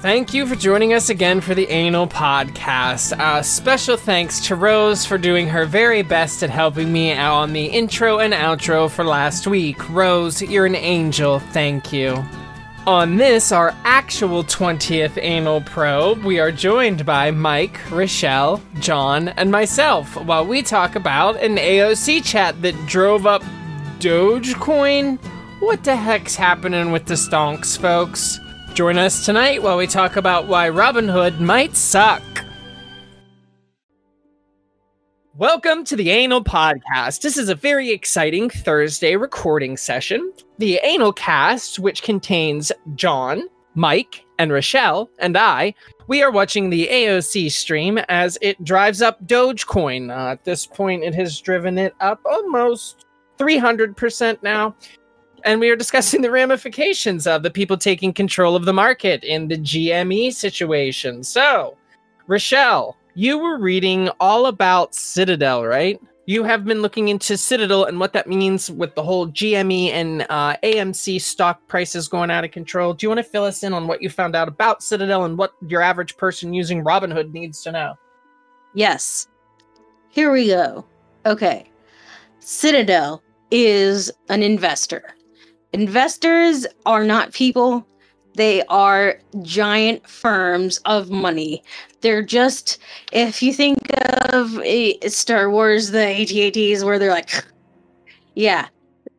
Thank you for joining us again for the Anal Podcast. Uh, special thanks to Rose for doing her very best at helping me out on the intro and outro for last week. Rose, you're an angel. Thank you. On this, our actual 20th Anal Probe, we are joined by Mike, Rochelle, John, and myself while we talk about an AOC chat that drove up Dogecoin. What the heck's happening with the stonks, folks? Join us tonight while we talk about why Robinhood might suck. Welcome to the Anal Podcast. This is a very exciting Thursday recording session. The Anal Cast, which contains John, Mike, and Rochelle, and I, we are watching the AOC stream as it drives up Dogecoin. Uh, at this point, it has driven it up almost 300% now and we are discussing the ramifications of the people taking control of the market in the GME situation. So, Rochelle, you were reading all about Citadel, right? You have been looking into Citadel and what that means with the whole GME and uh, AMC stock prices going out of control. Do you want to fill us in on what you found out about Citadel and what your average person using Robinhood needs to know? Yes. Here we go. Okay. Citadel is an investor investors are not people. They are giant firms of money. They're just if you think of star wars the AT-ATs where they're like yeah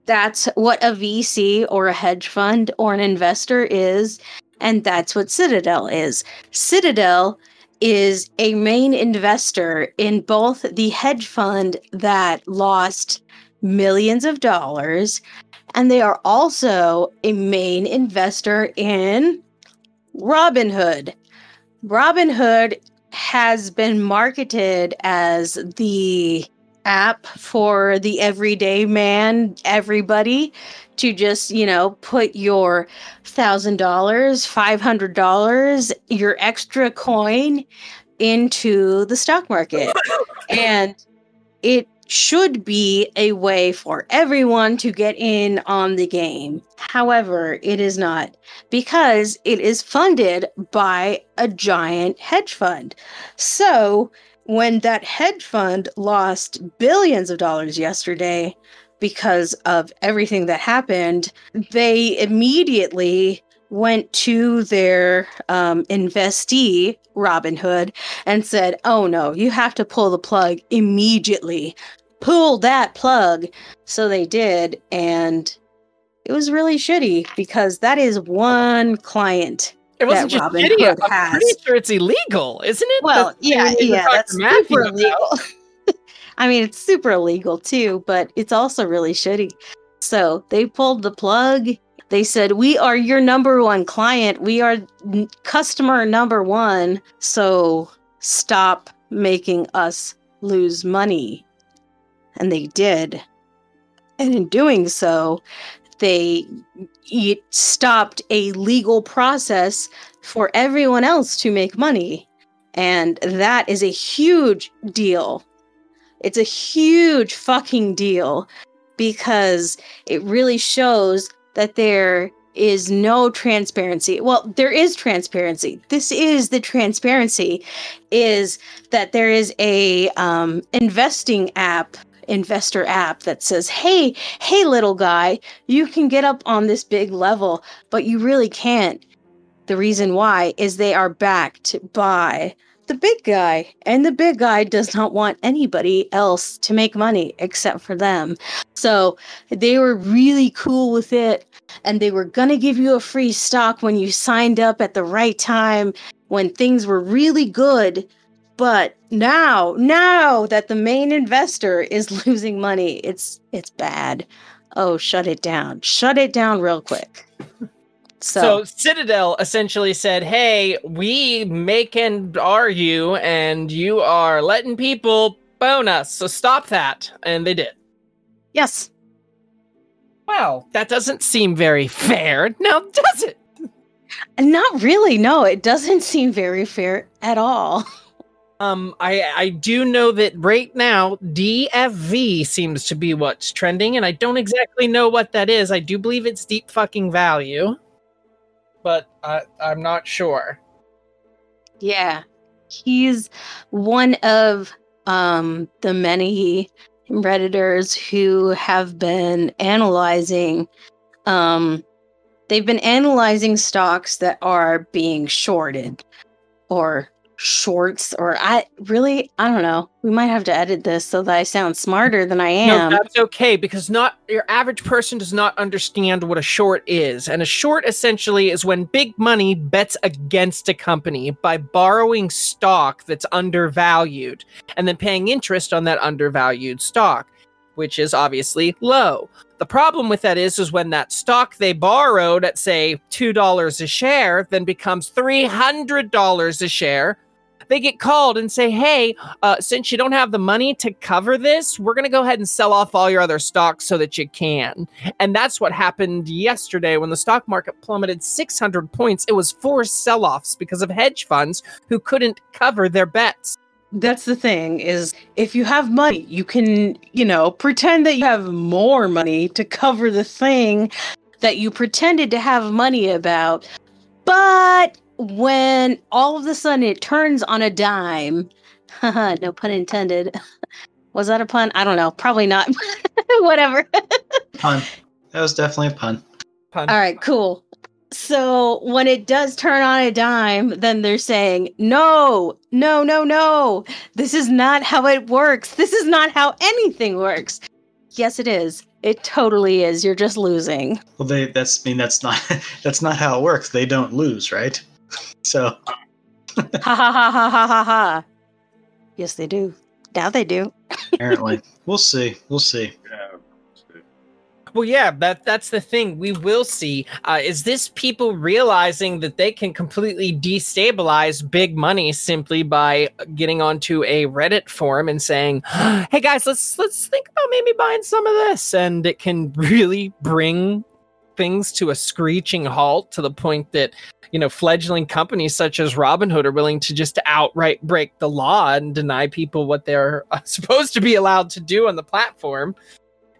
that's what a vc or a hedge fund or an investor is and that's what citadel is. Citadel is a main investor in both the hedge fund that lost millions of dollars and they are also a main investor in Robinhood. Robinhood has been marketed as the app for the everyday man, everybody, to just, you know, put your $1,000, $500, your extra coin into the stock market. and it should be a way for everyone to get in on the game. However, it is not because it is funded by a giant hedge fund. So, when that hedge fund lost billions of dollars yesterday because of everything that happened, they immediately went to their um, investee, Robinhood, and said, Oh no, you have to pull the plug immediately pull that plug. So they did. And it was really shitty because that is one client. It wasn't just Robin shitty. Hood I'm has. pretty sure it's illegal, isn't it? Well, That's yeah, what we were yeah, that's super illegal. I mean, it's super illegal too, but it's also really shitty. So they pulled the plug. They said, We are your number one client. We are n- customer number one. So stop making us lose money. And they did. And in doing so, they it stopped a legal process for everyone else to make money. And that is a huge deal. It's a huge fucking deal because it really shows that there is no transparency. Well, there is transparency. This is the transparency is that there is a um, investing app investor app that says, "Hey, hey little guy, you can get up on this big level, but you really can't." The reason why is they are backed by the big guy, and the big guy does not want anybody else to make money except for them. So they were really cool with it, and they were gonna give you a free stock when you signed up at the right time when things were really good. But now, now that the main investor is losing money, it's it's bad. Oh, shut it down. Shut it down real quick. So, Citadel essentially said, "Hey, we make and are you, and you are letting people bone us. So stop that." And they did. yes, Well, that doesn't seem very fair, now does it? not really. No, it doesn't seem very fair at all. Um, I I do know that right now DFV seems to be what's trending, and I don't exactly know what that is. I do believe it's deep fucking value, but I I'm not sure. Yeah. He's one of um, the many Redditors who have been analyzing. Um, they've been analyzing stocks that are being shorted or shorts or I really I don't know. We might have to edit this so that I sound smarter than I am. No, that's okay because not your average person does not understand what a short is. And a short essentially is when big money bets against a company by borrowing stock that's undervalued and then paying interest on that undervalued stock, which is obviously low. The problem with that is, is when that stock they borrowed at say two dollars a share then becomes three hundred dollars a share, they get called and say, "Hey, uh, since you don't have the money to cover this, we're going to go ahead and sell off all your other stocks so that you can." And that's what happened yesterday when the stock market plummeted 600 points. It was four sell-offs because of hedge funds who couldn't cover their bets. That's the thing is if you have money, you can, you know, pretend that you have more money to cover the thing that you pretended to have money about. But when all of a sudden it turns on a dime, no pun intended. Was that a pun? I don't know. Probably not. Whatever. Pun. That was definitely a pun. Pun. All right, cool. So when it does turn on a dime, then they're saying, no, no, no, no. This is not how it works. This is not how anything works. Yes, it is. It totally is. You're just losing. Well, they that's I mean that's not that's not how it works. They don't lose, right? So ha ha ha ha ha ha ha. Yes, they do. Now they do. apparently, we'll see. We'll see. Well, yeah, that that's the thing. We will see. Uh, is this people realizing that they can completely destabilize big money simply by getting onto a Reddit forum and saying, "Hey guys, let's let's think about maybe buying some of this," and it can really bring things to a screeching halt to the point that you know fledgling companies such as Robinhood are willing to just outright break the law and deny people what they're supposed to be allowed to do on the platform.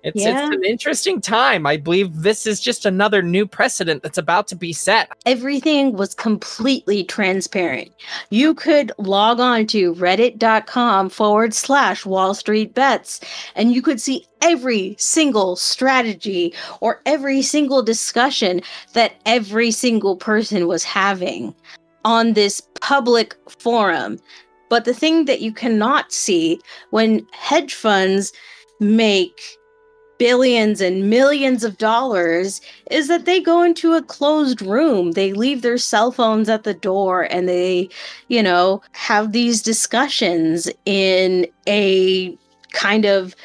It's, Yeah. it's an interesting time. I believe this is just another new precedent that's about to be set. Everything was completely transparent. You could log on to reddit.com forward slash Wall Street Bets, and you could see every single strategy or every single discussion that every single person was having on this public forum. But the thing that you cannot see when hedge funds make billions and millions of dollars is that they go into a closed room. They leave their cell phones at the door and they, you know, have these discussions in a kind of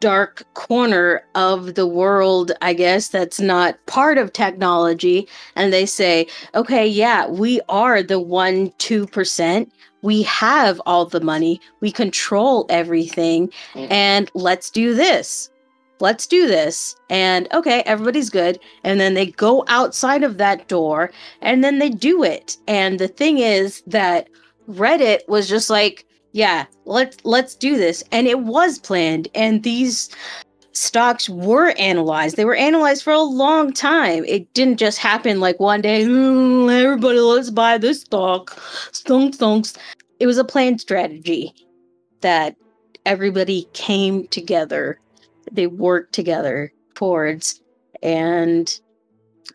dark corner of the world, I guess, that's not part of technology. And they say, okay, yeah, we are the one, 2%. We have all the money, we control everything, mm. and let's do this let's do this. And okay, everybody's good. And then they go outside of that door and then they do it. And the thing is that Reddit was just like, yeah, let's let's do this. And it was planned. And these stocks were analyzed. They were analyzed for a long time. It didn't just happen like one day, "Mm, everybody let's buy this stock. Stunk stunks. It was a planned strategy that everybody came together they work together towards. And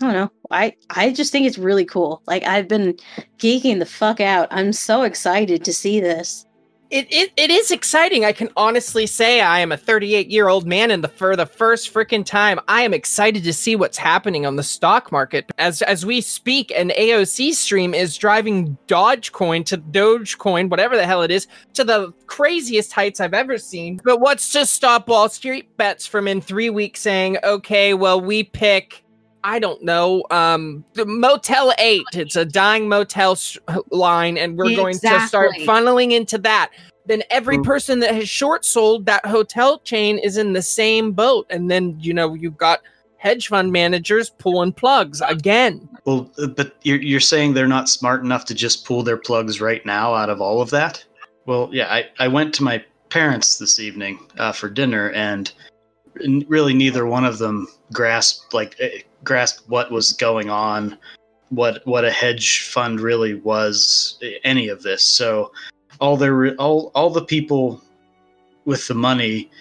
i don't know i i just think it's really cool. Like i've been geeking the fuck out. I'm so excited to see this It, it, it is exciting. I can honestly say I am a 38 year old man, and the, for the first freaking time, I am excited to see what's happening on the stock market. As as we speak, an AOC stream is driving Dogecoin to Dogecoin, whatever the hell it is, to the craziest heights I've ever seen. But what's to stop Wall Street bets from in three weeks saying, okay, well, we pick I don't know, um, the Motel 8. It's a dying motel s- line, and we're going to start funneling into that. Then every Mm. person that has short sold that hotel chain is in the same boat. And then, you know, you've got hedge fund managers pulling plugs again. Well, uh, but you're you're saying they're not smart enough to just pull their plugs right now out of all of that? Well, yeah, I, I went to my parents this evening uh, for dinner, and really neither one of them grasped like grasped what was going on what what a hedge fund really was any of this. So all the all all the people with the money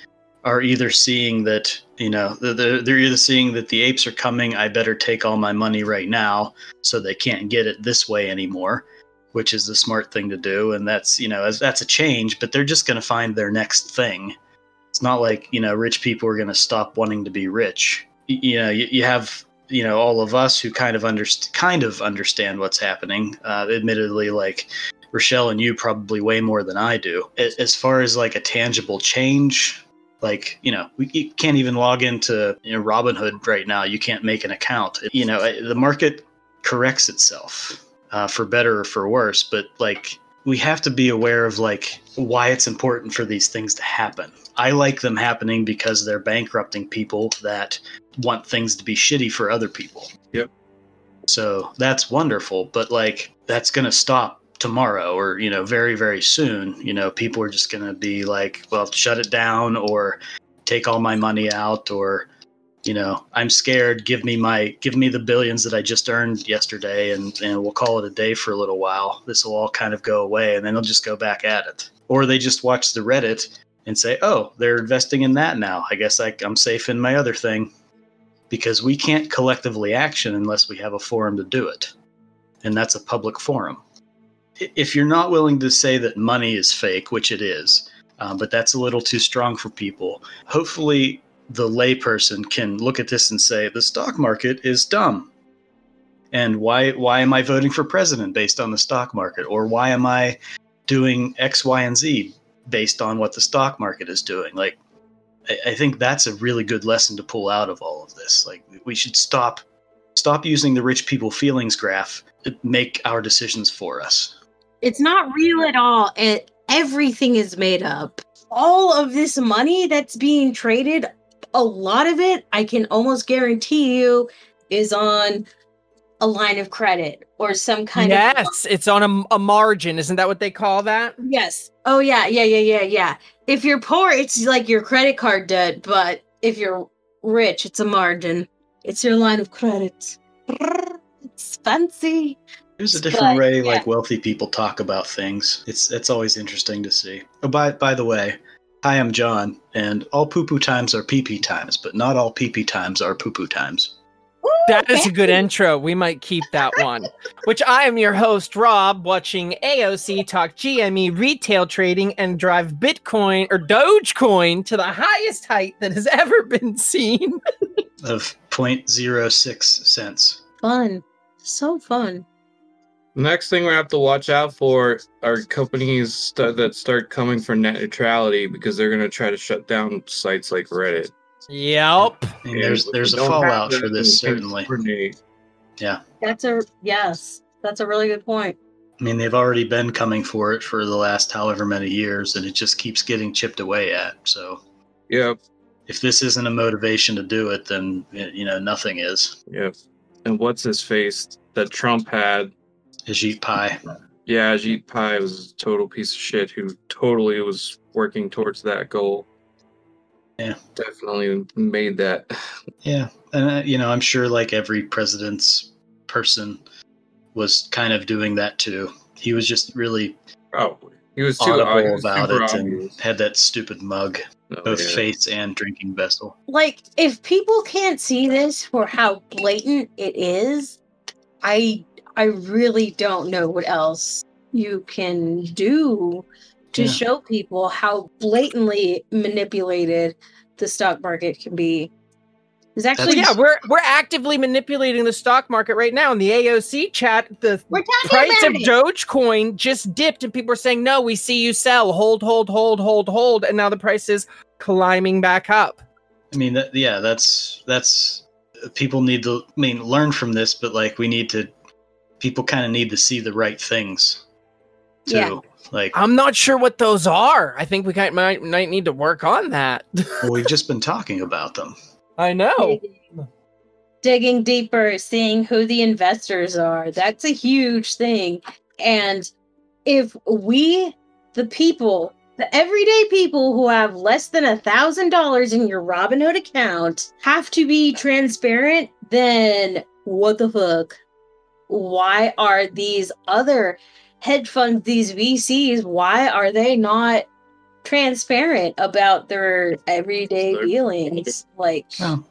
are either seeing that you know they're, they're either seeing that the apes are coming i better take all my money right now so they can't get it this way anymore which is the smart thing to do. And that's you know that's a change but they're just going to find their next thing. It's not like you know rich people are going to stop wanting to be rich. You, know you, have you know all of us who kind of understand kind of understand what's happening. Uh, admittedly like rochelle and you probably way more than i do. As far as like a tangible change like you know we you can't even log into you know, robinhood right now. You can't make an account. You know the market corrects itself uh, for better or for worse but like we have to be aware of like why it's important for these things to happen. I like them happening because they're bankrupting people that want things to be shitty for other people. Yep. So that's wonderful but like that's going to stop tomorrow or you know very very soon. You know people are just going to be like well shut it down or take all my money out or you know i'm scared give me my give me the billions that i just earned yesterday and and we'll call it a day for a little while. This will all kind of go away and then they'll just go back at it. Or they just watch the reddit and say oh they're investing in that now. I guess I, i'm safe in my other thing. Because we can't collectively action unless we have a forum to do it. And that's a public forum. If you're not willing to say that money is fake, which it is, um, but that's a little too strong for people, hopefully the layperson can look at this and say the stock market is dumb. And why why am I voting for president based on the stock market, or why am I doing X, Y, and Z based on what the stock market is doing? Like, I, I think that's a really good lesson to pull out of all of this. Like, we should stop stop using the rich people feelings graph to make our decisions for us. It's not real at all. It everything is made up. All of this money that's being traded, a lot of it, I can almost guarantee you, is on a line of credit or some kind yes, of yes it's on a, a, margin. Isn't that what they call that? Yes. Oh yeah yeah yeah yeah yeah. If you're poor it's like your credit card debt but if you're rich it's a margin. It's your line of credit. It's fancy. There's a different but, way yeah. like wealthy people talk about things. It's it's always interesting to see. Oh, by by the way, hi, I'm John, and all poo poo times are pee pee times, but not all pee pee times are poo poo times. That is a good intro. We might keep that one. Which I am your host, Rob, watching AOC talk GME retail trading and drive Bitcoin or Dogecoin to the highest height that has ever been seen. of 0.06 cents. Fun. So fun. Next thing we have to watch out for are companies st- that start coming for net neutrality because they're going to try to shut down sites like Reddit. Yep. And there's there's a fallout for this certainly. Yeah. That's a yes. That's a really good point. I mean, they've already been coming for it for the last however many years, and it just keeps getting chipped away at. So, yep. If this isn't a motivation to do it, then you know nothing is. Yep. And what's his face that Trump had Ajit Pai. Yeah, Ajit Pai was a total piece of shit who totally was working towards that goal. Yeah, definitely made that. Yeah, and uh, you know, I'm sure like every president's person was kind of doing that too. He was just really probably he was too audible about it obvious. and had that stupid mug, oh, both yeah. face and drinking vessel. Like, if people can't see this for how blatant it is, I I really don't know what else you can do to yeah. show people how blatantly manipulated the stock market can be. Is actually yeah, we're we're actively manipulating the stock market right now. In the AOC chat, the price of it. Dogecoin just dipped, and people are saying, "No, we see you sell. Hold, hold, hold, hold, hold," and now the price is climbing back up. I mean, that, yeah, that's that's people need to. I mean, learn from this, but like we need to people kind of need to see the right things too. Yeah. Like I'm not sure what those are. I think we might might need to work on that. well, we've just been talking about them. I know. Digging deeper, seeing who the investors are. That's a huge thing. And if we, the people, the everyday people who have less than a thousand dollars in your Robinhood account have to be transparent, then what the fuck? Why are these other hedge funds, these VCs, why are they not transparent about their everyday dealings? Like, Well,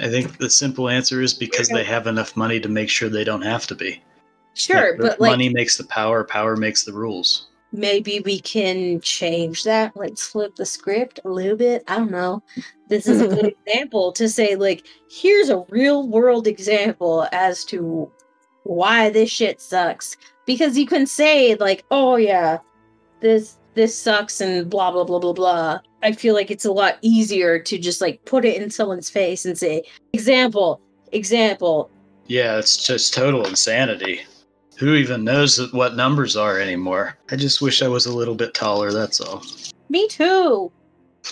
I think the simple answer is because they have enough money to make sure they don't have to be. sure, Like, but like money makes the power, power makes the rules. maybe we can change that. Let's flip the script a little bit. I don't know. This is a good example to say, like, here's a real world example as to why this shit sucks. Because you can say, like, oh yeah, this this sucks and blah blah blah blah blah. I feel like it's a lot easier to just like put it in someone's face and say, example, example. Yeah, it's just total insanity. Who even knows what numbers are anymore? I just wish I was a little bit taller, that's all. Me too.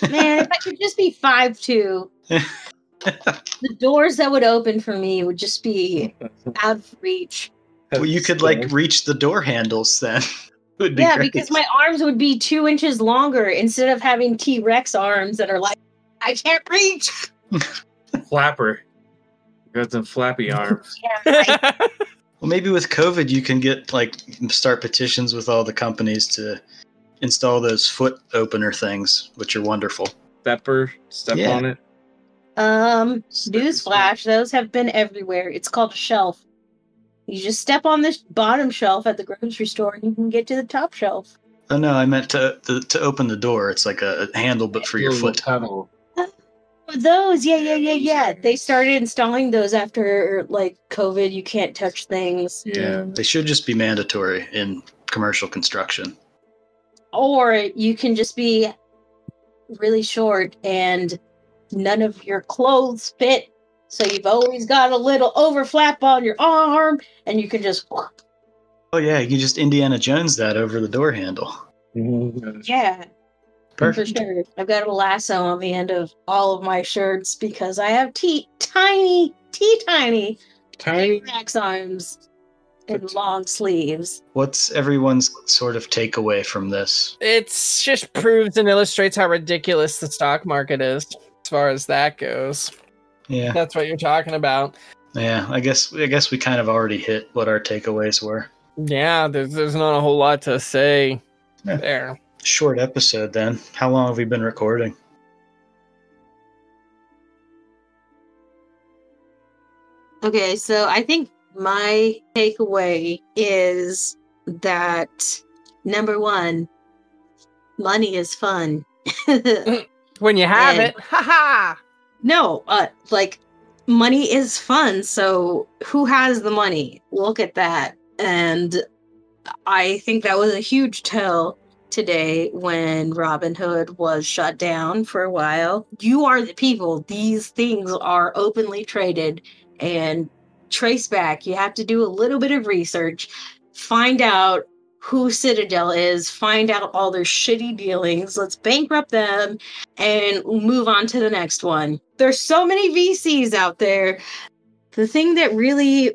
Man, if I could just be five two, the doors that would open for me would just be out of reach. well, you could like reach the door handles then. Would be yeah, great. because my arms would be two inches longer instead of having T Rex arms that are like, I can't reach. flapper. Got some flappy arms. Yeah, I- Well, maybe with COVID, you can get like start petitions with all the companies to install those foot opener things, which are wonderful. Stepper, step Yeah. on it. Um, newsflash, those have been everywhere. It's called a shelf. You just step on this bottom shelf at the grocery store and you can get to the top shelf. Oh no, I meant to to, to open the door. It's like a, a handle, but for your Little foot. pedal. Those, yeah, yeah, yeah, yeah. They started installing those after like COVID. You can't touch things. Yeah, they should just be mandatory in commercial construction. Or you can just be really short and none of your clothes fit. So you've always got a little overflap on your arm and you can just, Oh yeah, you just Indiana Jones that over the door handle. Mm-hmm. yeah, Perfect. for sure. I've got a lasso on the end of all of my shirts because I have tea, tiny, tea tiny Tiny. Max arms and But- long sleeves. What's everyone's sort of takeaway from this? it's just proves and illustrates how ridiculous the stock market is as far as that goes. Yeah, That's what you're talking about. yeah. I guess I guess we kind of already hit what our takeaways were. Yeah, there's there's not a whole lot to say Yeah. there. Short episode then. How long have we been recording? Okay, so I think my takeaway is that number one, money is fun. When you have And- it, haha. no, uh, like money is fun. So who has the money? Look at that. And I think that was a huge tell today when Robinhood was shut down for a while. You are the people. These things are openly traded and trace back. You have to do a little bit of research, find out who Citadel is, find out all their shitty dealings. Let's bankrupt them and move on to the next one. There's so many VCs out there. The thing that really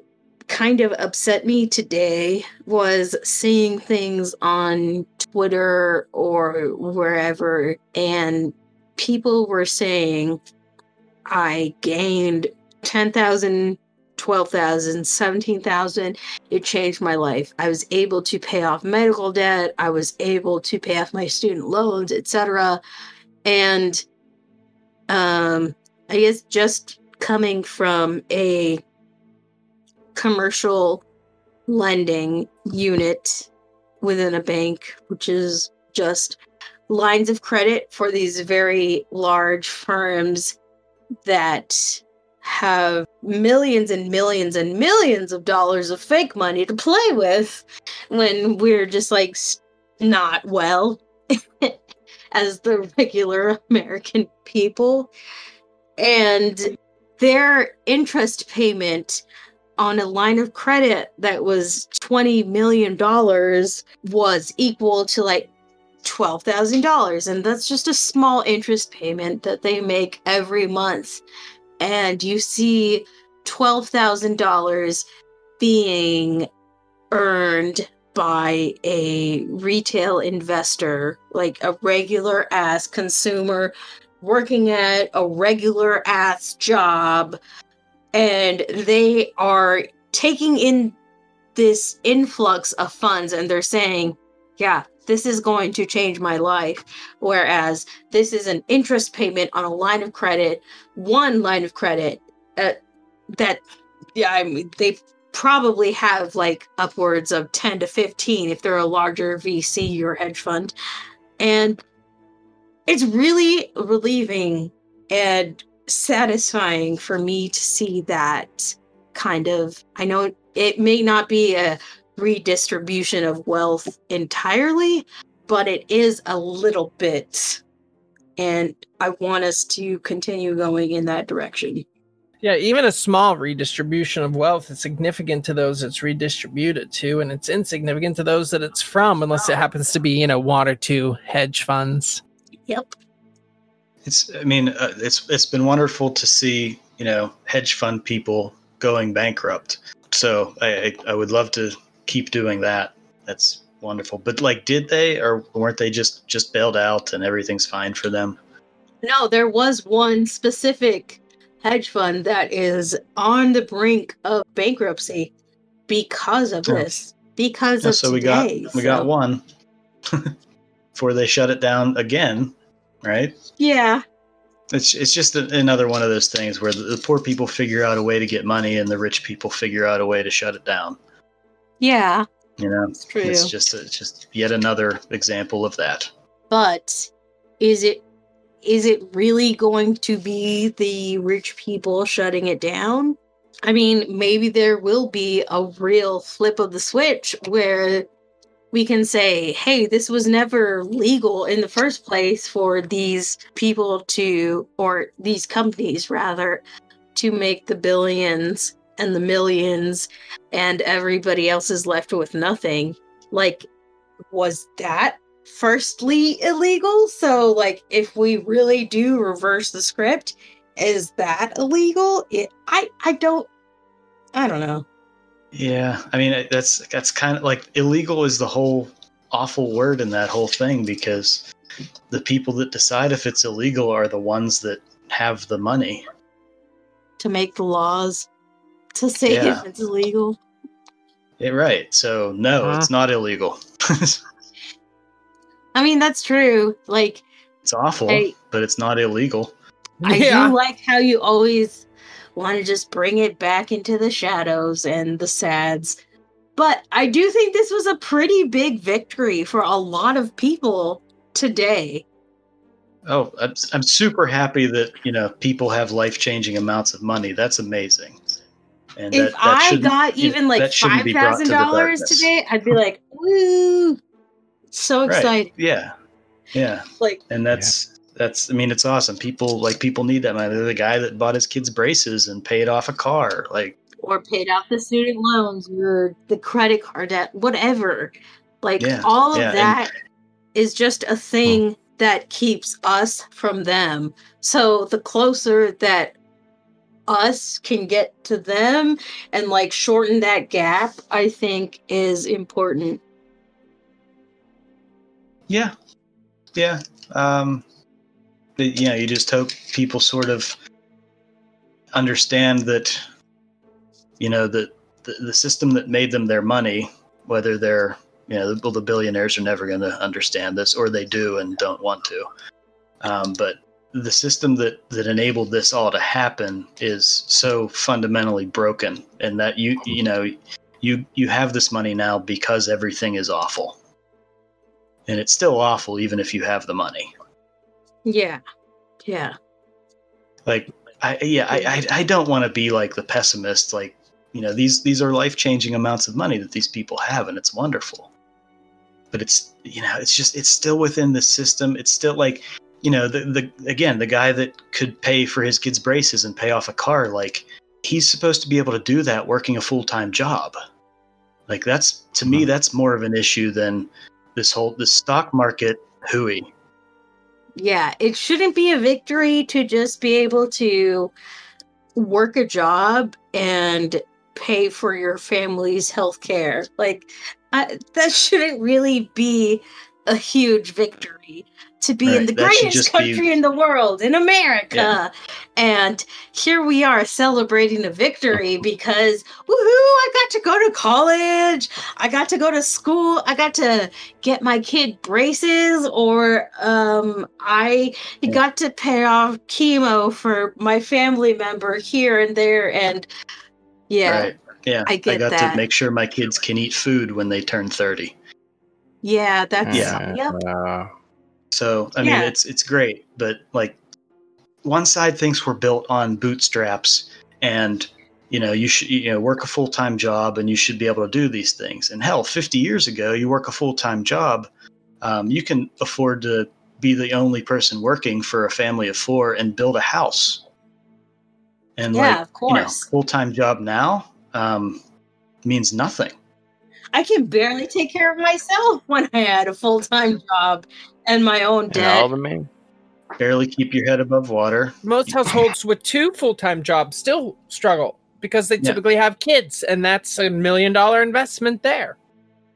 kind of upset me today was seeing things on Twitter or wherever, and people were saying, I gained 10,000, 12,000, 17,000. It changed my life. I was able to pay off medical debt. I was able to pay off my student loans, etc. And um, I guess just coming from a commercial lending unit within a bank, which is just lines of credit for these very large firms that have millions and millions and millions of dollars of fake money to play with when we're just like not well as the regular American people. And their interest payment on a line of credit that was $20 million was equal to like $12,000. And that's just a small interest payment that they make every month. And you see $12,000 being earned by a retail investor, like a regular ass consumer working at a regular ass job. And they are taking in this influx of funds and they're saying, yeah, this is going to change my life. Whereas this is an interest payment on a line of credit, one line of credit uh, that, yeah, I mean, they probably have like upwards of 10 to 15 if they're a larger VC or hedge fund. And it's really relieving and satisfying for me to see that kind of. I know it may not be a redistribution of wealth entirely, but it is a little bit. And I want us to continue going in that direction. Yeah, even a small redistribution of wealth is significant to those it's redistributed to, and it's insignificant to those that it's from, unless it happens to be, you know, one or two hedge funds. Yep. It's. I mean, uh, it's it's been wonderful to see you know hedge fund people going bankrupt. So I I, I would love to keep doing that. That's wonderful. But like, did they or weren't they just just bailed out and everything's fine for them? No, there was one specific hedge fund that is on the brink of bankruptcy because of Oh. this. Because Yeah, of so we today. got we got one before they shut it down again, right? Yeah. It's it's just a, another one of those things where the, the poor people figure out a way to get money and the rich people figure out a way to shut it down. Yeah. You know, It's true. it's just it's just yet another example of that. but is it is it really going to be the rich people shutting it down i mean maybe there will be a real flip of the switch where we can say hey this was never legal in the first place for these people to or these companies rather to make the billions and the millions and everybody else is left with nothing like was that firstly illegal? So like if we really do reverse the script is that illegal? It, i i don't i don't know. Yeah, I mean that's that's kind of like illegal is the whole awful word in that whole thing because the people that decide if it's illegal are the ones that have the money. to make the laws to say Yeah. if it's illegal Yeah, right. So no, Uh. it's not illegal. i mean that's true like it's awful, I- but it's not illegal. i yeah. do like how you always want to just bring it back into the shadows and the sads but i do think this was a pretty big victory for a lot of people today Oh, I'm, I'm super happy that you know people have life changing amounts of money. That's amazing. And if that, that I got even like five be brought to thousand dollars today, I'd be like, "Woo!" So Right. excited! Yeah, yeah, Like, and that's that's. I mean, it's awesome. People like people need that money. They're the guy that bought his kids braces and paid off a car. Like, or paid off the student loans or the credit card debt, whatever. Like, Yeah, all of yeah, and- that is just a hmm. thing that keeps us from them. So the closer that us can get to them and like shorten that gap, I think is important. yeah, yeah. Um, but, you know, you just hope people sort of understand that, you know, that the, the system that made them their money, whether they're, you know, well, the billionaires are never going to understand this, or they do and don't want to. Um, but the system that that enabled this all to happen is so fundamentally broken, and that you you know you you have this money now because everything is awful, and it's still awful even if you have the money. Yeah. Yeah. like I yeah I I, I don't want to be like the pessimist like you know these these are life changing amounts of money that these people have and it's wonderful but it's you know it's just it's still within the system it's still like you know the the again the guy that could pay for his kids braces and pay off a car like he's supposed to be able to do that working a full-time job like that's to me Mhm. that's more of an issue than this whole the stock market hooey Yeah, it shouldn't be a victory to just be able to work a job and pay for your family's health care. Like, I, that shouldn't really be a huge victory to be in the that greatest just be- country in the world, in America. Yeah. And here we are celebrating a victory because woohoo, I got to go to college. I got to go to school. I got to get my kid braces or um I Yeah. got to pay off chemo for my family member here and there and yeah. Right. Yeah. I get got that. to make sure my kids can eat food when they turn 30. Yeah, that's Yeah. yep. Uh, So I Yeah. mean, it's it's great, but like one side thinks we're built on bootstraps, and you know you should you know work a full time job and you should be able to do these things. And hell, fifty years ago, you work a full time job, um, you can afford to be the only person working for a family of four and build a house. And Yeah, like of you know, course. full time job now um, means nothing. I can barely take care of myself when I had a full time job and my own and all debt. the main. Barely keep your head above water. Most households with two full time jobs still struggle because they Yeah. typically have kids, and that's a million dollar investment there.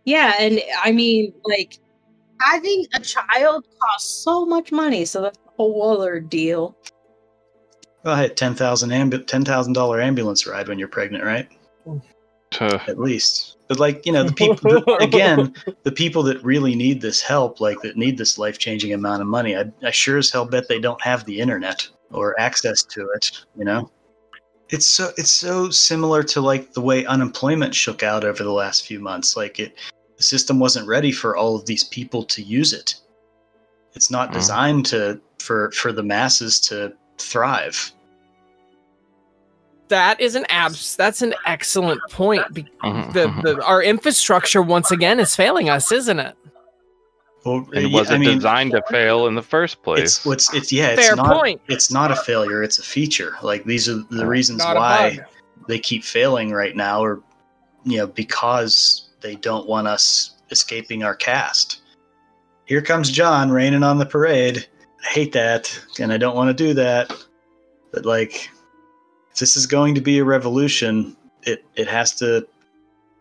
Yeah, and I mean, like having a child costs so much money, so that's a whole other deal. Well, I had ten thousand ambu- ten thousand dollar ambulance ride when you're pregnant, right? Mm. Tuh. At least. But like you know, the people the- again, the people that really need this help, like that need this life changing amount of money, I, I sure as hell bet they don't have the internet or access to it. You know, it's so it's so similar to like the way unemployment shook out over the last few months. Like it, the system wasn't ready for all of these people to use it. It's not Mhm. designed to for for the masses to thrive. That is an abs. That's an excellent point. Be- Mhm, the, mhm. the our infrastructure once again is failing us, isn't it? Well, and yeah, was it designed to fail in the first place? It's what's it's yeah, it's Fair not point. it's not a failure, it's a feature. Like these are the reasons Not why they keep failing right now or you know, because they don't want us escaping our caste. Here comes John raining on the parade. I hate that, and I don't want to do that. But like if this is going to be a revolution, it it has to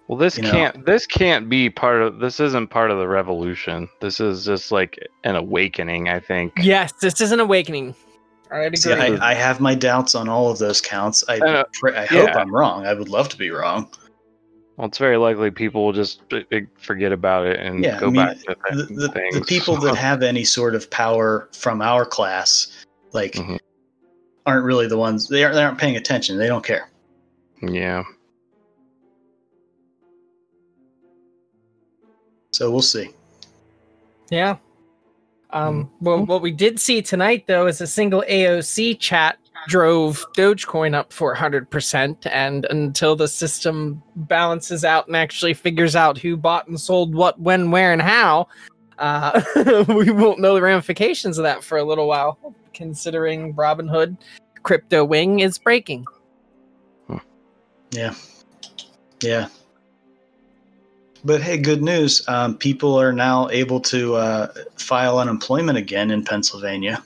well, this can't. This can't be part of. This isn't part of the revolution. This is just like an awakening. I think. Yes, this is an awakening. I'd agree. see I, I have my doubts on all of those counts. I Uh, pray, I hope. I'm wrong. I would love to be wrong. Well, it's very likely people will just uh, uh, forget about it and Yeah, I go mean, back to the, th- the, things. the people that have any sort of power from our class like Mhm. Aren't really the ones they aren't, they aren't paying attention they don't care yeah. so we'll see Yeah. Um, well, what we did see tonight, though, is a single AOC chat drove Dogecoin up 400%. And until the system balances out and actually figures out who bought and sold what, when, where, and how, uh, we won't know the ramifications of that for a little while, considering Robinhood crypto wing is breaking. yeah. Yeah. But hey good news. Um, people are now able to uh, file unemployment again in pennsylvania.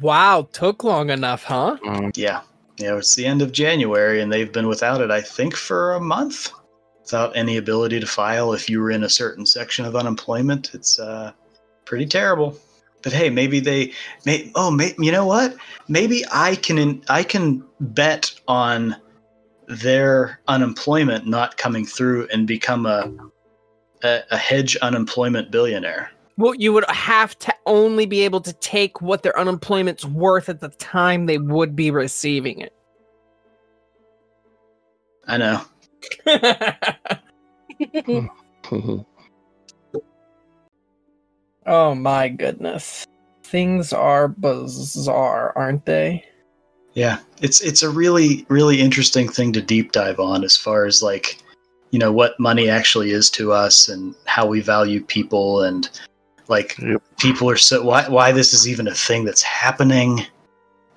Wow, took long enough, huh? Mm, yeah. Yeah it's the end of january and they've been without it i think for a month. Without any ability to file if you were in a certain section of unemployment it's uh, pretty terrible but hey maybe they may oh may, you know what? Maybe i can i can bet on their unemployment not coming through and become a a, a hedge unemployment billionaire. Well, you would have to only be able to take what their unemployment's worth at the time they would be receiving it. i know oh my goodness. Things are bizarre, aren't they? Yeah, it's it's a really really interesting thing to deep dive on as far as like you know what money actually is to us and how we value people and like Yep. people are so why why this is even a thing that's happening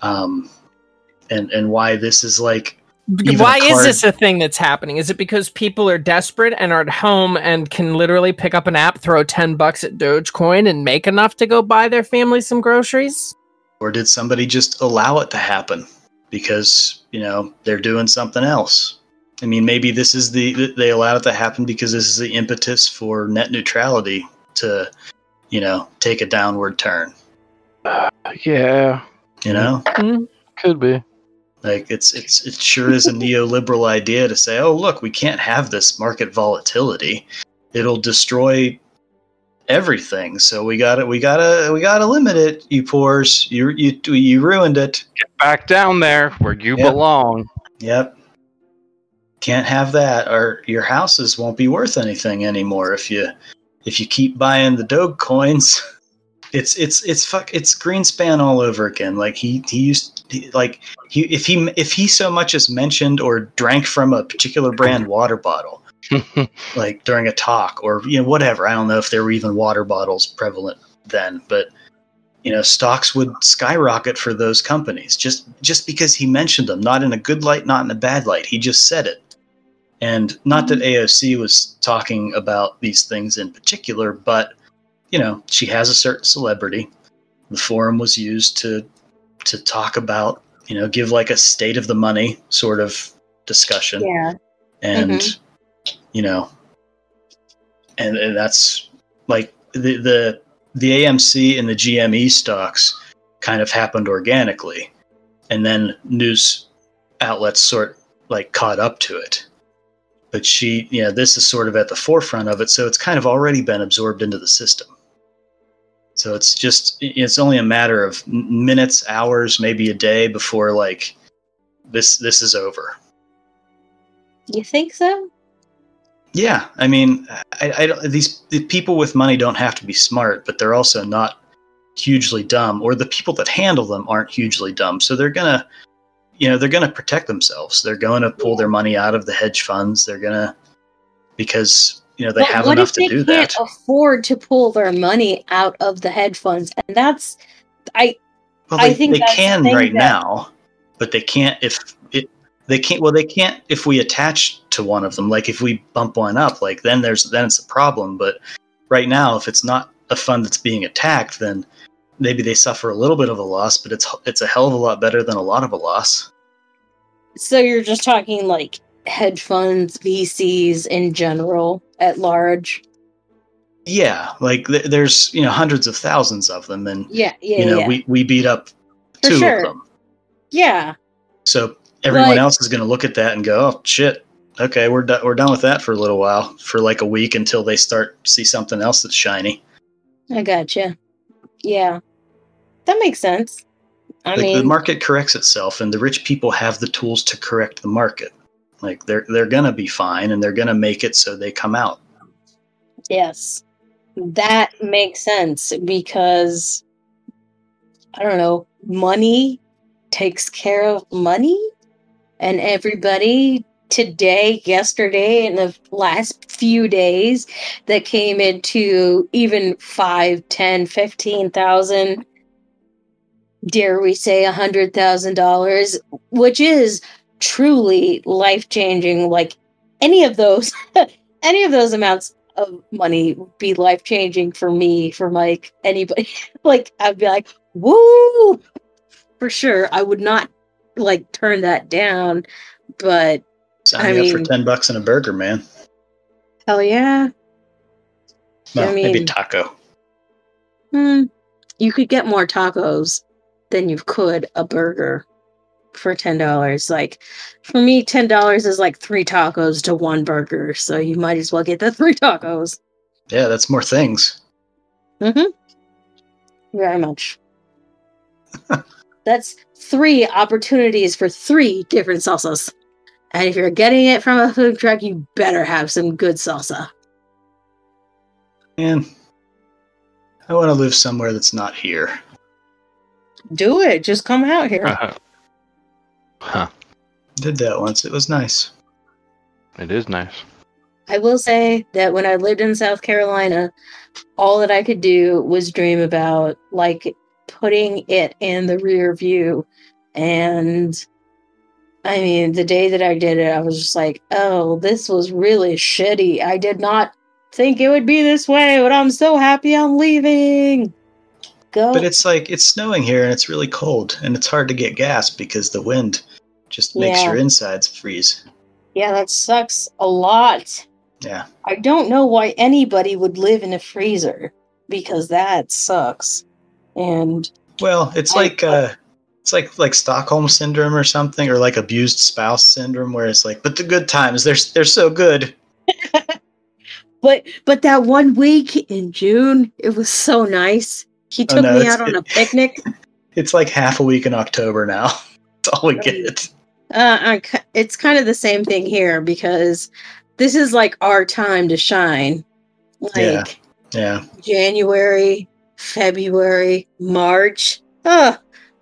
um and and why this is like Even a Why is this a thing that's happening? Is it because people are desperate and are at home and can literally pick up an app, throw 10 bucks at Dogecoin and make enough to go buy their family some groceries? or did somebody just allow it to happen because you know they're doing something else i mean maybe this is the they allowed it to happen because this is the impetus for net neutrality to, you know, take a downward turn. Yeah, You know, mm-hmm. could be. Like it's it's it sure is a neoliberal idea to say, oh look, we can't have this market volatility. It'll destroy everything. So we got to we gotta we gotta limit it. You poors, you you you ruined it. Get back down there where you Yep. belong. Yep. Can't have that, or your houses won't be worth anything anymore if you if you keep buying the Doge coins. It's it's it's fuck it's Greenspan all over again. Like he he used like he if he if he so much as mentioned or drank from a particular brand water bottle, like during a talk or you know whatever. I don't know if there were even water bottles prevalent then, but you know stocks would skyrocket for those companies just just because he mentioned them not in a good light not in a bad light. He just said it. And not that mm-hmm. AOC was talking about these things in particular but you know she has a certain celebrity. The forum was used to to talk about you know give like a state of the money sort of discussion. Yeah. and mm-hmm. you know and, and that's like the the the AMC and the GME stocks kind of happened organically. And then news outlets sort like caught up to it. But she you know this is sort of at the forefront of it. So it's kind of already been absorbed into the system so it's just it's only a matter of minutes hours maybe a day before like this this is over You think so? Yeah, I mean, I, I don't, these the people with money don't have to be smart, but they're also not hugely dumb, or the people that handle them aren't hugely dumb. So they're gonna, you know, they're gonna protect themselves. They're going to pull their money out of the hedge funds. They're gonna because you know they But have what enough if to they do can't that. afford to pull their money out of the hedge funds? And that's I Well, I think they that's the can right that- now, but they can't if it. They can't. Well, they can't if we attach to one of them. Like if we bump one up, like then there's then it's a problem. But right now, if it's not a fund that's being attacked, then maybe they suffer a little bit of a loss. But it's it's a hell of a lot better than a lot of a loss. so you're just talking like hedge funds, VCs in general at large. Yeah, like th- there's you know hundreds of thousands of them, and Yeah, yeah, you know yeah. we we beat up For two sure. of them. yeah. So everyone Like- else is going to look at that and go, "Oh shit, okay, we're done. We're done with that for a little while, for like a week until they start see something else that's shiny." I gotcha. Yeah. That makes sense. I like the market corrects itself, and the rich people have the tools to correct the market. Like they're they're gonna be fine, and they're gonna make it so they come out. Yes. That makes sense because I don't know, money takes care of money and everybody today, yesterday, and the last few days that came into even five, ten, fifteen thousand, dare we say a hundred thousand dollars, which is truly life changing. Like any of those, any of those amounts of money would be life changing for me, for Mike, anybody. like I'd be like, woo, for sure. I would not like turn that down, but Sign I me up for ten bucks and a burger, man. hell yeah. Well, I maybe taco. Hmm. You could get more tacos than you could a burger for ten dollars. Like for me, ten dollars is like three tacos to one burger. So you might as well get the three tacos. Yeah, that's more things. Mm-hmm. Very much. That's three opportunities for three different salsas. And if you're getting it from a food truck, you better have some good salsa. And I want to live somewhere that's not here. Do it. Just come out here. huh. Did that once. It was nice. It is nice. I will say that when I lived in South Carolina, all that I could do was dream about like putting it in the rear view. And I mean, the day that I did it, I was just like, oh, this was really shitty. I did not think it would be this way, but I'm so happy I'm leaving. Go. But it's like it's snowing here and it's really cold and it's hard to get gas because the wind just makes Yeah. your insides freeze. yeah, that sucks a lot. Yeah. I don't know why anybody would live in a freezer. because that sucks. And Well, it's I- like uh it's like like Stockholm syndrome or something, or like abused spouse syndrome, where it's like, but the good times, they're they're so good. but but that one week in June, it was so nice. He Oh, took no, me out on a picnic. It's like half a week in October now. That's all we get. Uh, I it's kind of the same thing here because this is like our time to shine. Like Yeah. Yeah. January, February, March. Ah,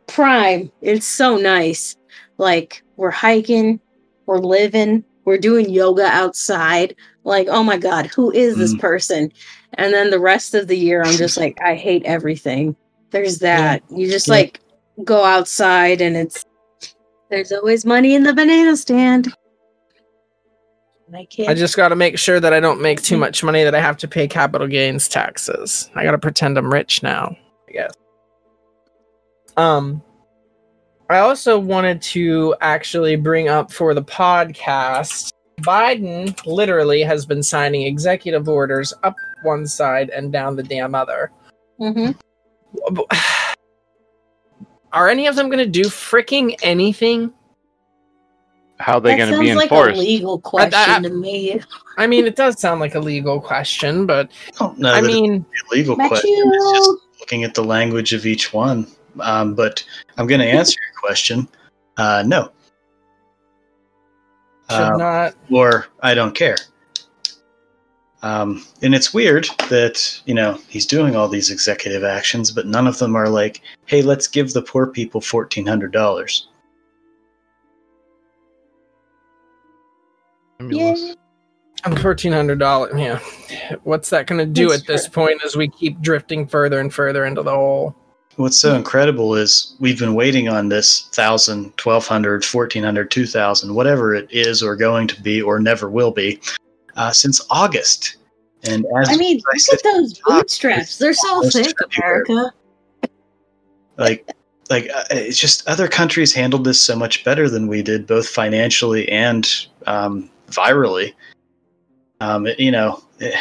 prime. It's so nice. Like we're hiking, we're living, we're doing yoga outside. Like, oh my god, who is this Mm. person? And then the rest of the year I'm just like I hate everything. There's that. You just Yeah. like go outside and it's there's always money in the banana stand. I I just got to make sure that I don't make too much money that I have to pay capital gains taxes. I got to pretend I'm rich now, I guess. Um I also wanted to actually bring up for the podcast Biden literally has been signing executive orders up one side and down the damn other. Mhm. Are any of them going to do freaking anything? How are they going to be enforced? sounds be like enforced? a legal question I- to me. I mean, it does sound like a legal question, but I don't know I mean, it's a legal question. It's just looking at the language of each one. Um, but I'm going to answer your question. Uh, no. should Um, not. or I don't care. Um, and it's weird that you know he's doing all these executive actions, but none of them are like, "Hey, let's give the poor people fourteen hundred dollars." Stimulus. And fourteen hundred dollars. Yeah, what's that going to do That's at this true. point as we keep drifting further and further into the hole? What's so incredible is we've been waiting on this thousand, twelve hundred, fourteen hundred, two thousand, whatever it is, or going to be, or never will be, uh, since August. And as I mean, I look said, at those bootstraps. They're so thick. America. like like uh, it's just other countries handled this so much better than we did both financially and um, virally um, it- you know eh,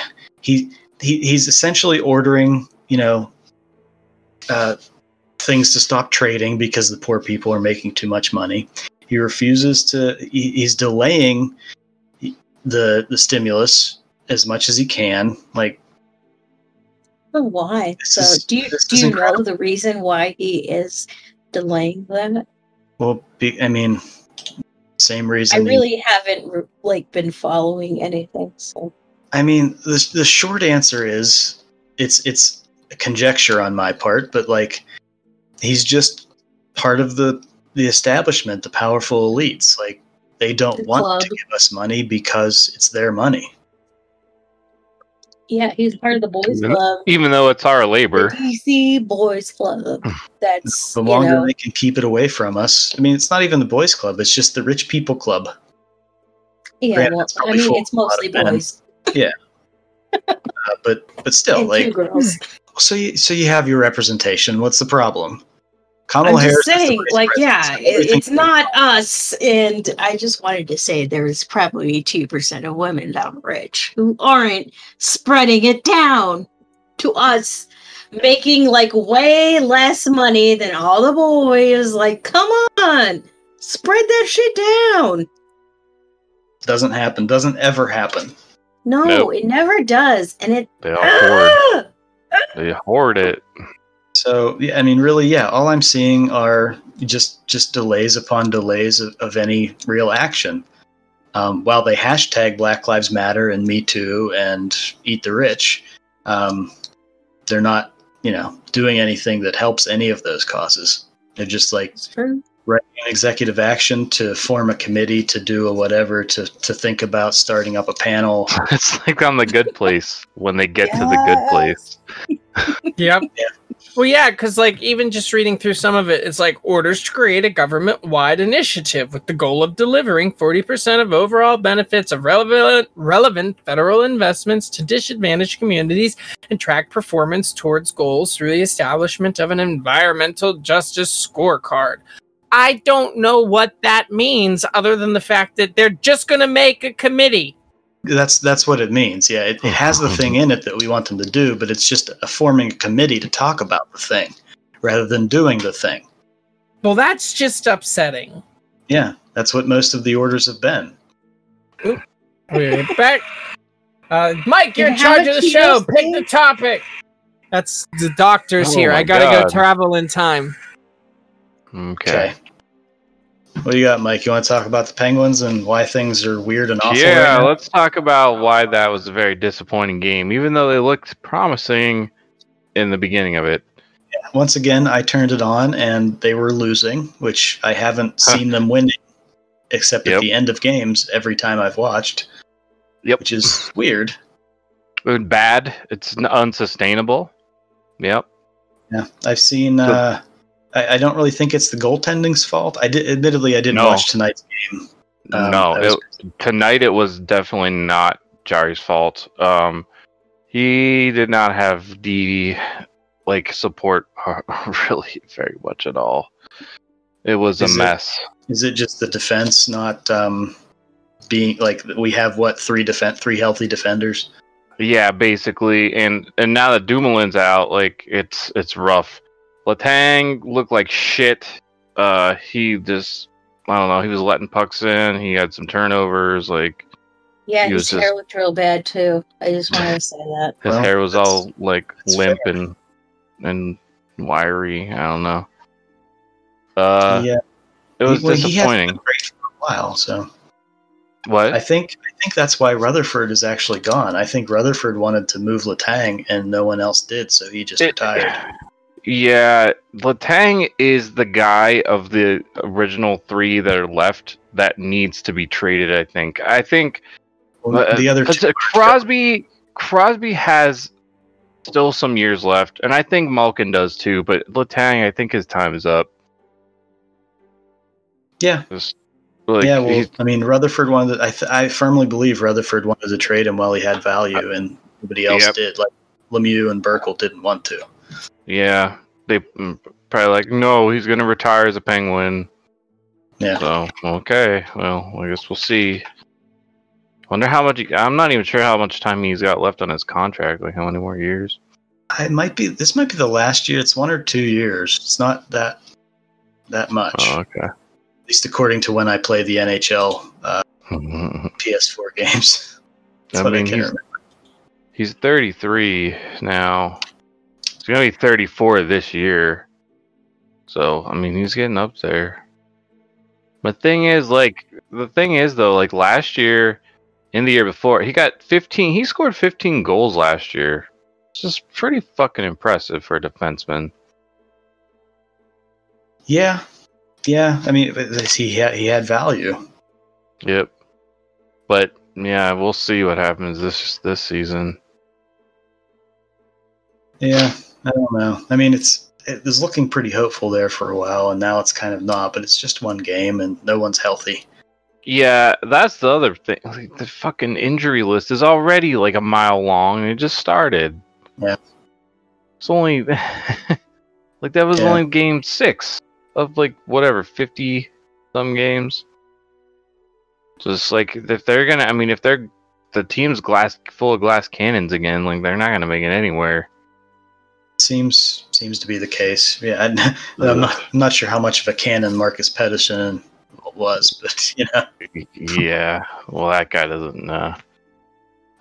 he, he he's essentially ordering you know uh, things to stop trading because the poor people are making too much money he refuses to he, he's delaying the the stimulus as much as he can like But why? So, is- do you do you incredible. know the reason why he is delaying that? well be, i mean same reason I he- really haven't like been following anything. So, I mean, the the short answer is it's it's a conjecture on my part, but like he's just part of the the establishment, the powerful elites. Like they don't The want to give us money because it's their money. yeah, he's part of the boys Even- club, Even though it's our the labor. DC boys club. That's The you longer know, they can keep it away from us, I mean, it's not even the boys' club; it's just the rich people club. yeah. granted, Well, I mean, it's a lot mostly men. boys Uh, but but still, and like two girls. so you so you have your representation. What's the problem? I'm Kamala Harris. just saying, like, yeah, it, it's not us. And I just wanted to say there's probably 2% of women that are rich who aren't spreading it down to us, making like way less money than all the boys. Like, come on, spread that shit down. doesn't happen. Doesn't ever happen. No, Nope. it never does. And it. They all hoard. Ah! They hoard it. So yeah, I mean, really, yeah. All I'm seeing are just just delays upon delays of, of any real action. Um, while they hashtag Black Lives Matter and Me Too and Eat the Rich, um, they're not, you know, doing anything that helps any of those causes. They're just like. Writing an executive action to form a committee to do a whatever to to think about starting up a panel. It's like on the good place when they get to the good place. Yep. Yeah. Well, yeah, because like even just reading through some of it, it's like orders to create a government-wide initiative with the goal of delivering 40% of overall benefits of relevant relevant federal investments to disadvantaged communities and track performance towards goals through the establishment of an environmental justice scorecard. I don't know what that means other than the fact that they're just going to make a committee. That's that's what it means. Yeah, it, it has the thing in it that we want them to do, but it's just a forming a committee to talk about the thing rather than doing the thing. Well, that's just upsetting. Yeah, that's what most of the orders have been. We're back. Uh, Mike, you're in charge of the show. Pick the topic. That's the doctor's Oh here. I gotta go travel in time. Okay. Okay. What do you got, Mike? You want to talk about the Penguins and why things are weird and awful? Yeah, right let's talk about why that was a very disappointing game, even though they looked promising in the beginning of it. Once again, I turned it on and they were losing, which I haven't Huh. seen them winning except at the end of games every time I've watched. Yep. Which is weird. It bad. It's unsustainable. Yep. Yeah. I've seen uh I, I don't really think it's the goaltending's fault. I did admittedly I didn't No. watch tonight's game. Um, no, it, tonight it was definitely not Jarry's fault. Um, he did not have the like support really very much at all. It was Is a it- mess. Is it just the defense not um being like we have what three defense three healthy defenders? Yeah, basically, and and now that Dumoulin's out, like it's it's rough. Letang looked like shit. Uh, he just I don't know. He was letting pucks in. He had some turnovers. Like Yeah, his was hair looked real bad too. I just wanted to say that. his Well, hair was all like limp fair. and and wiry. I don't know. Uh, yeah, it was Well, he hasn't been disappointing. great for a while, so What? I think I think that's why Rutherford is actually gone. I think Rutherford wanted to move Letang and no one else did, so he just It- retired. Yeah, Letang is the guy of the original three that are left that needs to be traded. I think. I think Well, uh, the other two, uh, Crosby. Crosby has still some years left, and I think Malkin does too. But Letang, I think his time is up. yeah, Just, like, yeah. Well, I mean, Rutherford wanted. To, I th- I firmly believe Rutherford wanted to trade him while he had value, and nobody else Yep. did. Like Lemieux and Burkle didn't want to. Yeah, they mm, probably like no, he's gonna retire as a Penguin. Yeah. So okay, well, I guess we'll see. Wonder how much. He, I'm not even sure how much time he's got left on his contract. Like how many more years? I might be. This might be the last year. It's one or two years. It's not that that much, Oh, okay. at least according to when I play the NHL uh, PS4 games. That's I what mean, I can he's- remember. He's 33 now. Gonna be 34 this year. So I mean, he's getting up there. But thing is, like, the thing is though, like last year, in the year before, he got 15. He scored 15 goals last year. It's just pretty fucking impressive for a defenseman. Yeah, yeah. I mean, he had he had value. Yep. But yeah, we'll see what happens this this season. Yeah, I don't know. I mean, it's it was looking pretty hopeful there for a while, and now it's kind of not. But it's just one game, and no one's healthy. Yeah, that's the other thing. Like, the fucking injury list is already like a mile long, and it just started. Yeah. It's only like that was Yeah. only game six of like whatever fifty some games. Just like if they're gonna, I mean, if they're the team's glass full of glass cannons again, like they're not gonna make it anywhere. Seems seems to be the case. Yeah, I, I'm not I'm not sure how much of a cannon Marcus Pettersson was, but you know, yeah, well, that guy doesn't. Uh,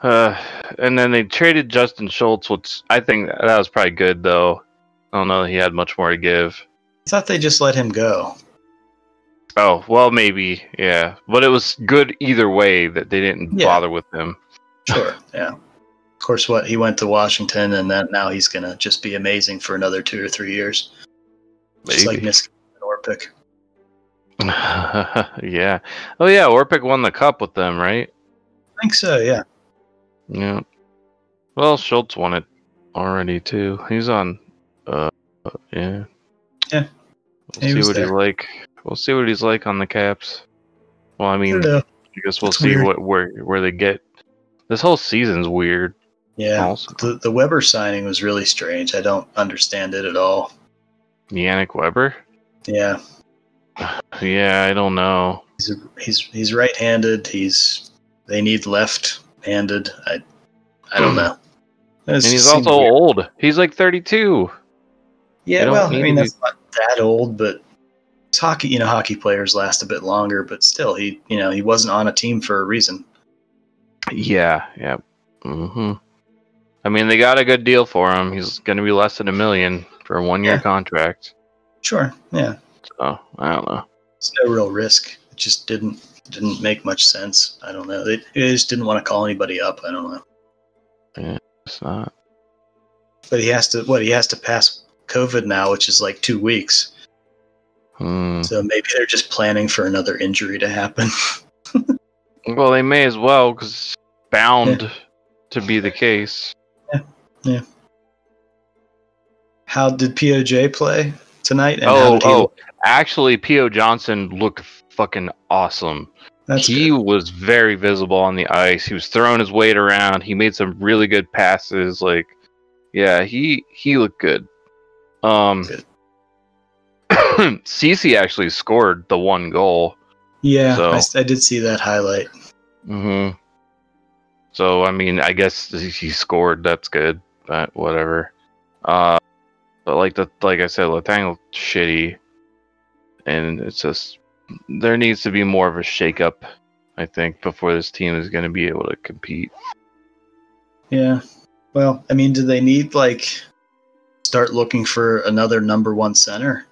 uh, and then they traded Justin Schultz, which I think that was probably good, though. I don't know that he had much more to give. I thought they just let him go. Oh, well, maybe, yeah. But it was good either way that they didn't Yeah. bother with him. Sure, yeah. Of course, what he went to Washington, and then now he's gonna just be amazing for another two or three years, just like Maybe. Miss Orpik. yeah. Oh, yeah, Orpik won the cup with them, right? I think so. Yeah. Yeah. Well, Schultz won it already, too. He's on. Uh, yeah. Yeah. We'll He see what he's like. We'll see what he's like on the Caps. Well, I I mean, don't. I guess we'll see weird. what where where they get. This whole season's weird. Yeah. Also, The the Weber signing was really strange. I don't understand it at all. Yannick Weber. Yeah. Yeah, I don't know. He's a, he's he's right-handed. He's they need left handed. I I don't know. And he's also weird. old. He's like 32. Yeah, well, I mean that's not that old, but hockey. You know, hockey players last a bit longer, but still, he you know he wasn't on a team for a reason. Yeah, yeah. hmm I mean, they got a good deal for him. He's going to be less than a million for a one-year Yeah. contract. Sure, yeah, So I don't know. it's no real risk. It just didn't didn't make much sense. I don't know. They, they just didn't want to call anybody up. I don't know. Yeah, it's not. But he has to. What he has to pass COVID now, which is like two weeks. Hmm. So maybe they're just planning for another injury to happen. Well, they may as well because it's bound to be the case. How did POJ play tonight? oh, oh. look? Actually, P.O. Joseph looked fucking awesome. That's he good. was very visible on the ice. He was throwing his weight around. He made some really good passes. Like, yeah, he he looked good. Um, Good. Ceci actually scored the one goal. Yeah, so- I I, did see that highlight. Mm-hmm. So I mean, I guess he scored. That's good, but whatever. Uh, but like the like I said, Letang looked shitty, and it's just there needs to be more of a shakeup. I think before this team is going to be able to compete. Yeah. Well, I mean, do they need like start looking for another number one center?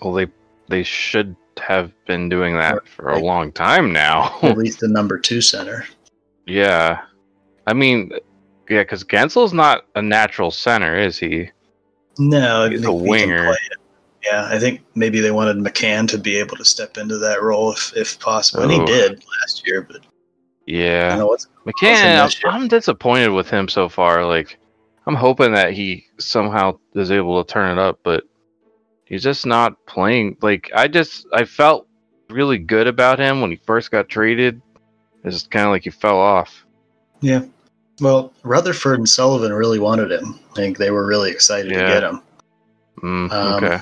Well, they they should have been doing that Or, for a like- long time now. At least the number two center. yeah, I mean, yeah, because Guentzel's not a natural center, is he? No, He's a he winger. Yeah, I think maybe they wanted McCann to be able to step into that role if, if possible, and he did last year. But Yeah, know what's McCann. I'm, I'm disappointed with him so far. Like, I'm hoping that he somehow is able to turn it up, but he's just not playing. Like, I just I felt really good about him when he first got traded. It's just kind of like he fell off. yeah. Well, Rutherford and Sullivan really wanted him. I think they were really excited to get him. Mm, Um, okay.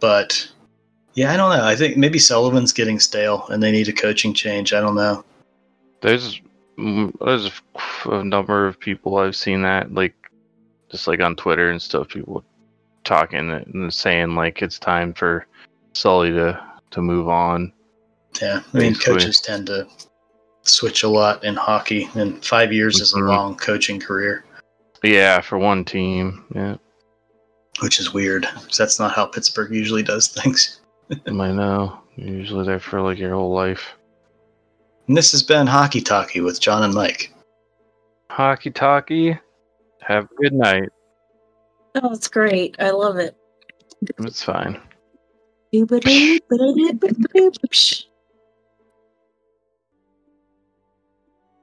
But yeah, I don't know. I think maybe Sullivan's getting stale, and they need a coaching change. I don't know. There's mm, there's a number of people I've seen that like just like on Twitter and stuff. People talking and saying like it's time for Sully to to move on. Yeah, I mean, Basically. coaches tend to switch a lot in hockey, and five years is a Mhm. long coaching career, Yeah, for one team. Yeah, which is weird. 'cause that's not how Pittsburgh usually does things. I know. You're usually there for like your whole life. And this has been Hockey Talkie with John and Mike. Hockey talkie. Have a good night. Oh, it's great. I love it. It's fine.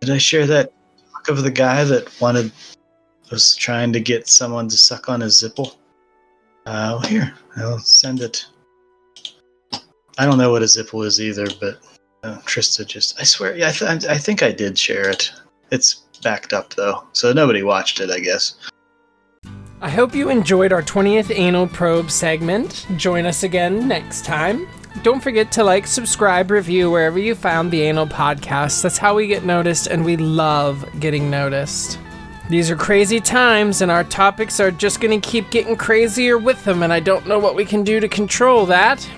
Did I share that talk of the guy that wanted was trying to get someone to suck on his zipple? Uh, here, I'll send it. I don't know what a zipple is either, but uh, Trista just—I swear, yeah, I, th- I think I did share it. It's backed up though, so nobody watched it, I guess. I hope you enjoyed our 20th Anal Probe segment. Join us again next time. Don't forget to like, subscribe, review wherever you found the Anal Podcast. That's how we get noticed, and we love getting noticed. These are crazy times, and our topics are just gonna keep getting crazier with them, and I don't know what we can do to control that.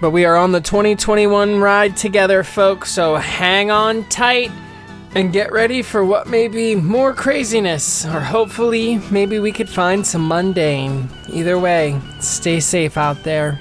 But we are on the 2021 ride together, folks, so hang on tight and get ready for what may be more craziness, or hopefully, maybe we could find some mundane. Either way, stay safe out there.